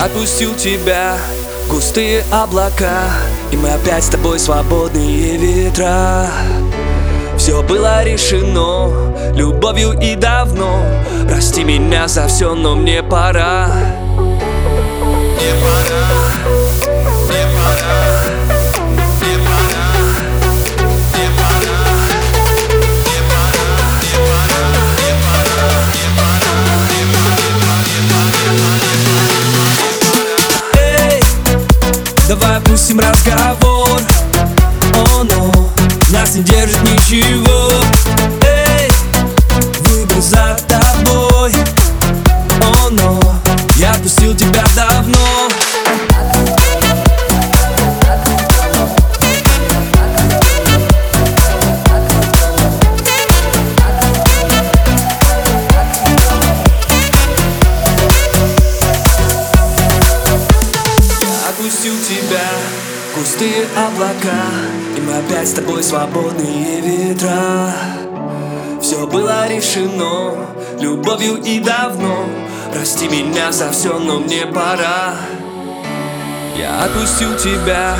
Отпустил тебя, густые облака И мы опять с тобой свободные ветра. Все было решено любовью и давно. Прости меня за все, но мне пора. Мне пора ничего за тобой. О, но я отпустил тебя давно густые облака И мы опять с тобой свободные ветра. Все было решено любовью и давно. Прости меня за все, но мне пора. Я отпустил тебя,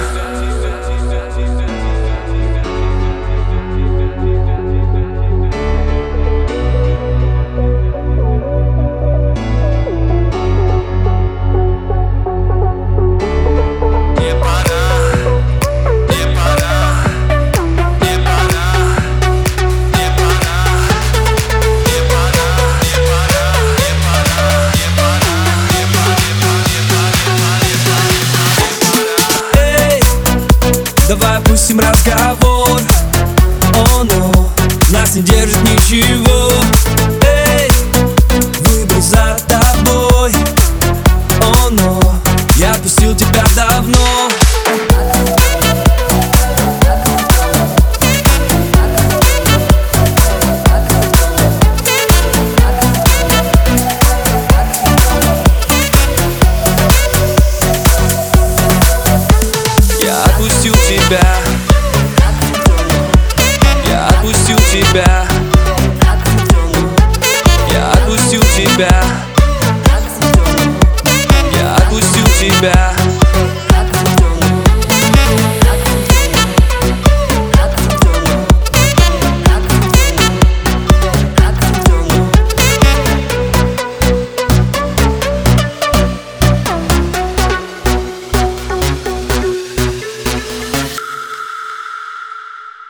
ним разговор. О, но нас не держит ничего. Эй, выбор за тобой. О, но ну, я отпустил тебя давно. Тебя.